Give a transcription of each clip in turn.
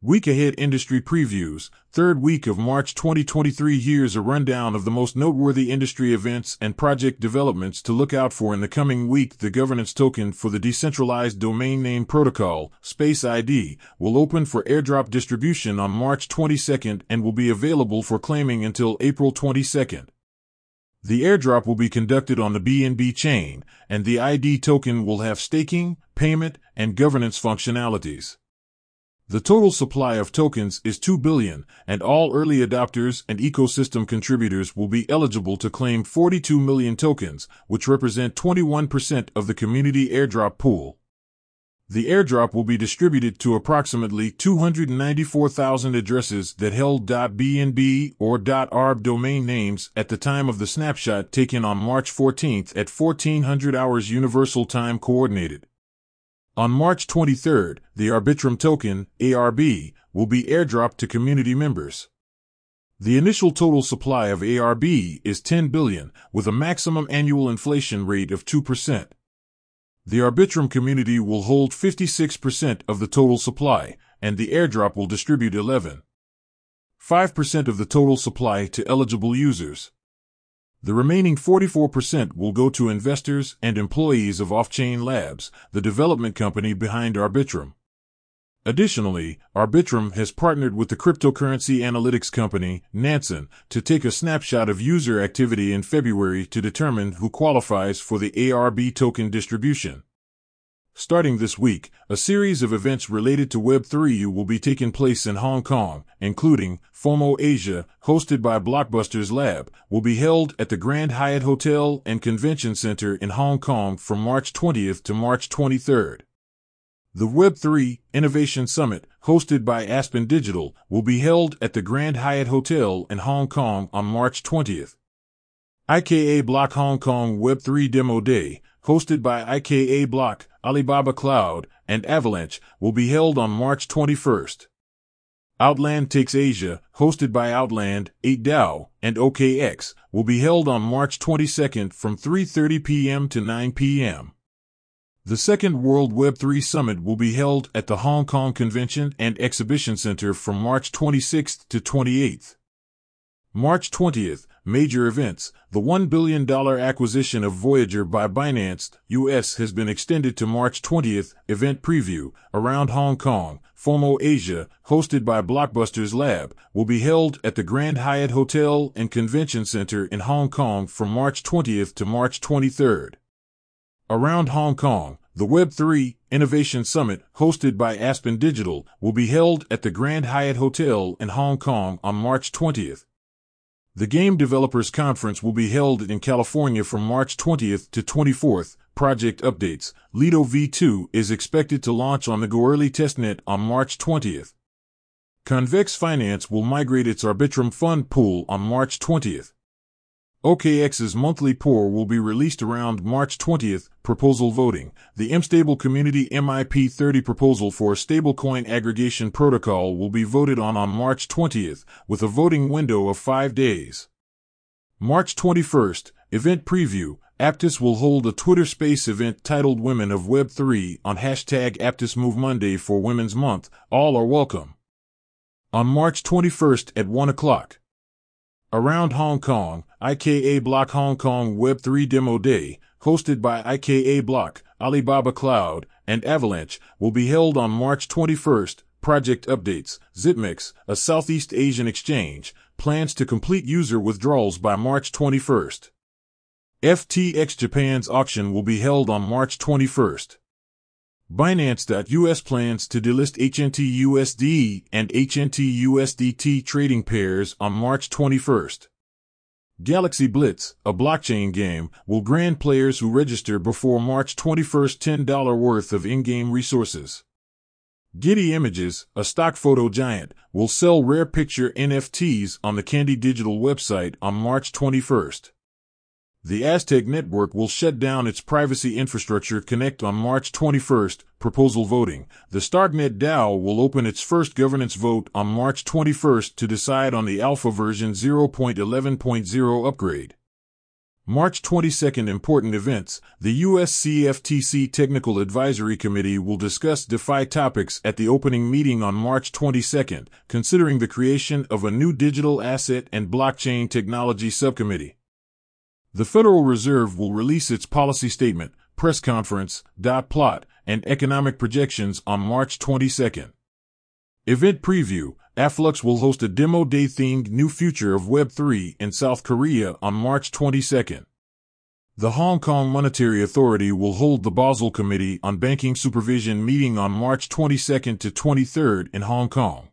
Week Ahead Industry Previews, third week of March 2023. Here's a rundown of the most noteworthy industry events and project developments to look out for in the coming week. The governance token for the Decentralized Domain Name Protocol, Space ID, will open for airdrop distribution on March 22nd and will be available for claiming until April 22nd. The airdrop will be conducted on the BNB chain, and the ID token will have staking, payment, and governance functionalities. The total supply of tokens is 2 billion, and all early adopters and ecosystem contributors will be eligible to claim 42 million tokens, which represent 21% of the community airdrop pool. The airdrop will be distributed to approximately 294,000 addresses that held .bnb or .arb domain names at the time of the snapshot taken on March 14th at 1400 hours Universal Time Coordinated. On March 23rd, the Arbitrum token, ARB, will be airdropped to community members. The initial total supply of ARB is 10 billion, with a maximum annual inflation rate of 2%. The Arbitrum community will hold 56% of the total supply, and the airdrop will distribute 11. 5% of the total supply to eligible users. The remaining 44% will go to investors and employees of Offchain Labs, the development company behind Arbitrum. Additionally, Arbitrum has partnered with the cryptocurrency analytics company, Nansen, to take a snapshot of user activity in February to determine who qualifies for the ARB token distribution. Starting this week, a series of events related to Web3U will be taking place in Hong Kong, including FOMO Asia, hosted by Blockbusters Lab, will be held at the Grand Hyatt Hotel and Convention Center in Hong Kong from March 20th to March 23rd. The Web3 Innovation Summit, hosted by Aspen Digital, will be held at the Grand Hyatt Hotel in Hong Kong on March 20th. IKA Block Hong Kong Web3 Demo Day, hosted by IKA Block, Alibaba Cloud, and Avalanche, will be held on March 21st. Outland Takes Asia, hosted by Outland, 8DAO, and OKX, will be held on March 22nd from 3.30 p.m. to 9 p.m. The second World Web3 Summit will be held at the Hong Kong Convention and Exhibition Center from March 26th to 28th. March 20th, Major events. The $1 billion acquisition of Voyager by Binance US has been extended to March 20th. Event preview around Hong Kong. FOMO Asia, hosted by Blockbusters Lab, will be held at the Grand Hyatt Hotel and Convention Center in Hong Kong from March 20th to March 23rd. Around Hong Kong, the Web3 Innovation Summit, hosted by Aspen Digital, will be held at the Grand Hyatt Hotel in Hong Kong on March 20th. The Game Developers Conference will be held in California from March 20th to 24th. Project updates. Lido V2 is expected to launch on the Goerli testnet on March 20th. Convex Finance will migrate its Arbitrum fund pool on March 20th. OKX's monthly pour will be released around March 20th. Proposal voting. The MStable Community MIP30 proposal for a stablecoin aggregation protocol will be voted on on March 20th, with a voting window of five days. March 21st, event preview. Aptos will hold a Twitter Space event titled Women of Web3 on hashtag Aptos Move Monday for Women's Month. All are welcome. On March 21st at 1 o'clock. Around Hong Kong, IKA Block Hong Kong Web3 Demo Day, hosted by IKA Block, Alibaba Cloud, and Avalanche, will be held on March 21st. Project updates. Zipmex, a Southeast Asian exchange, plans to complete user withdrawals by March 21st. FTX Japan's auction will be held on March 21st. Binance.us plans to delist HNTUSD and HNTUSDT trading pairs on March 21st. Galaxy Blitz, a blockchain game, will grant players who register before March 21st $10 worth of in-game resources. Getty Images, a stock photo giant, will sell rare picture NFTs on the Candy Digital website on March 21st. The Aztec network will shut down its privacy infrastructure connect on March 21st. Proposal voting. The Starknet DAO will open its first governance vote on March 21st to decide on the alpha version 0.11.0 upgrade. March 22nd Important events. The U.S. CFTC Technical Advisory Committee will discuss DeFi topics at the opening meeting on March 22nd, considering the creation of a new digital asset and blockchain technology subcommittee. The Federal Reserve will release its policy statement, press conference, dot plot, and economic projections on March 22nd. Event preview Afflux will host a demo day themed New Future of Web3 in South Korea on March 22nd. The Hong Kong Monetary Authority will hold the Basel Committee on Banking Supervision meeting on March 22nd to 23rd in Hong Kong.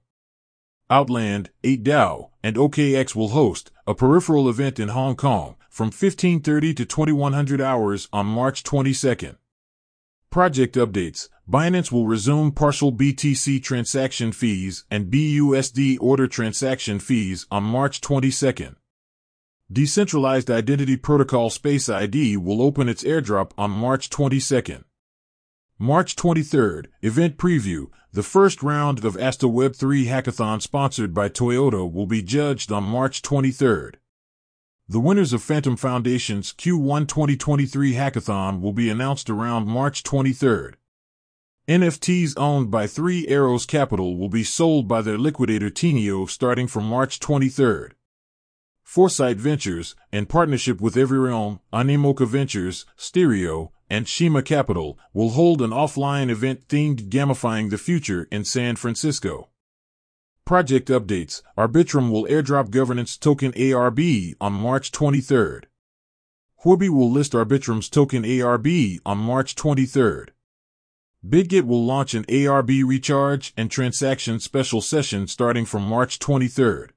Outland, 8DAO, and OKX will host a peripheral event in Hong Kong from 1530 to 2100 hours on March 22nd. Project updates Binance will resume partial BTC transaction fees and BUSD order transaction fees on March 22nd. Decentralized Identity Protocol Space ID will open its airdrop on March 22nd. March 23rd, event preview. The first round of Astar Web3 Hackathon sponsored by Toyota will be judged on March 23rd. The winners of Fantom Foundation's Q1 2023 hackathon will be announced around March 23rd. NFTs owned by Three Arrows Capital will be sold by their liquidator Teneo starting from March 23rd. Foresight Ventures, in partnership with Everyrealm, Animoca Ventures, Stereo, and Shima Capital, will hold an offline event themed gamifying the future in San Francisco. Project updates Arbitrum will airdrop governance token ARB on March 23rd. Huobi will list Arbitrum's token ARB on March 23rd. Bitget will launch an ARB recharge and transaction special session starting from March 23rd.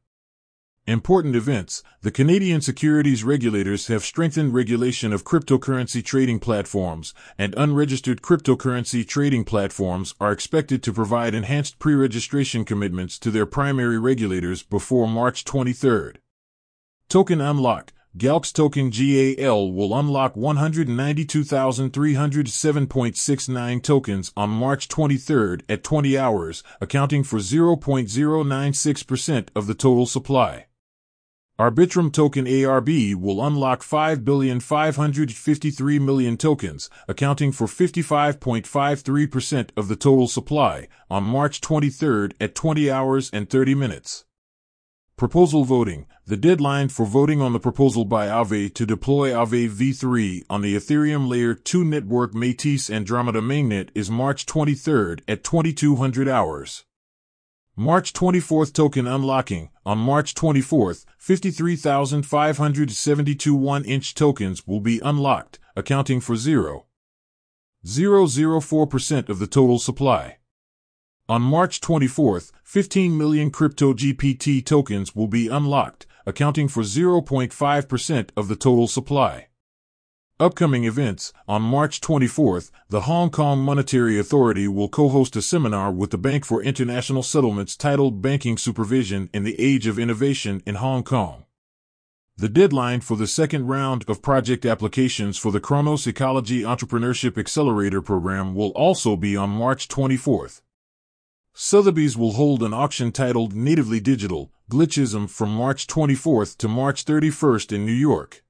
Important events The Canadian securities regulators have strengthened regulation of cryptocurrency trading platforms, and unregistered cryptocurrency trading platforms are expected to provide enhanced pre registration commitments to their primary regulators before March 23rd. Token Unlock Galxe token GAL will unlock 192,307.69 tokens on March 23 at 20 hours, accounting for 0.096% of the total supply. Arbitrum token ARB will unlock 5,553,000,000 tokens, accounting for 55.53% of the total supply, on March 23 at 20 hours and 30 minutes. Proposal voting. The deadline for voting on the proposal by Aave to deploy Aave v3 on the Ethereum Layer 2 network Metis Andromeda mainnet is March 23 at 2200 hours. March 24th token unlocking. On March 24th, 53,572 1inch tokens will be unlocked, accounting for 0.004% of the total supply. On March 24th, 15 million Crypto GPT tokens will be unlocked, accounting for 0.5% of the total supply. Upcoming events On March 24th, the Hong Kong Monetary Authority will co host a seminar with the Bank for International Settlements titled Banking Supervision in the Age of Innovation in Hong Kong. The deadline for the second round of project applications for the Cronos Ecology Entrepreneurship Accelerator Program will also be on March 24th. Sotheby's will hold an auction titled Natively Digital Glitchism from March 24th to March 31st in New York.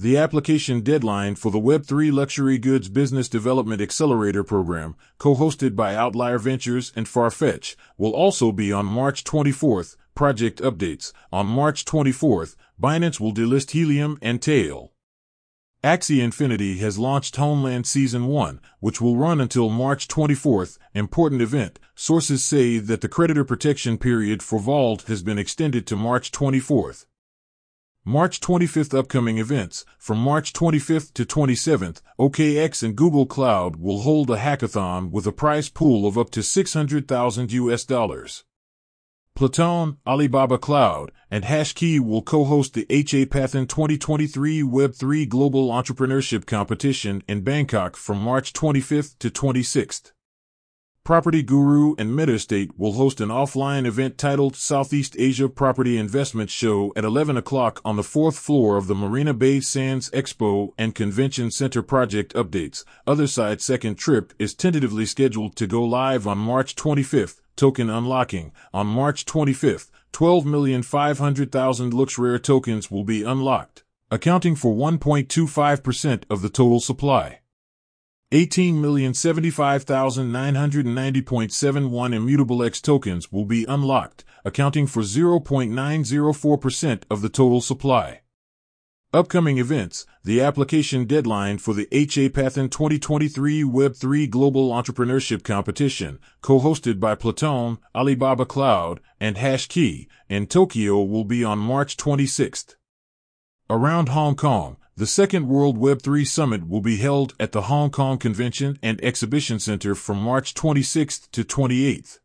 The application deadline for the Web3 Luxury Goods Business Development Accelerator Program, co hosted by Outlier Ventures and Farfetch, will also be on March 24th. Project updates On March 24th, Binance will delist Helium and Tail. Axie Infinity has launched Homeland Season 1, which will run until March 24th. Important event. Sources say that the creditor protection period for Vauld has been extended to March 24th. March 25th upcoming events. From March 25th to 27th, OKX and Google Cloud will hold a hackathon with a prize pool of up to 600,000 US dollars. Platon, Alibaba Cloud, and HashKey will co-host the HApathlon 2023 Web3 Global Entrepreneurship Competition in Bangkok from March 25th to 26th. Property Guru and Metastate will host an offline event titled Southeast Asia Property Investment Show at 11 o'clock on the fourth floor of the Marina Bay Sands Expo and Convention Center project updates. Otherside second trip is tentatively scheduled to go live on March 25th token unlocking. On March 25th, 12,500,000 rare tokens will be unlocked. accounting for 1.25% of the total supply. 18,075,990.71 immutable X tokens will be unlocked, accounting for 0.904% of the total supply. Upcoming events The application deadline for the HA HAPathon 2023 Web3 Global Entrepreneurship Competition, co hosted by Platon, Alibaba Cloud, and Hashkey, in Tokyo will be on March 26th. Around Hong Kong, the second World Web3 Summit will be held at the Hong Kong Convention and Exhibition Center from March 26th to 28th.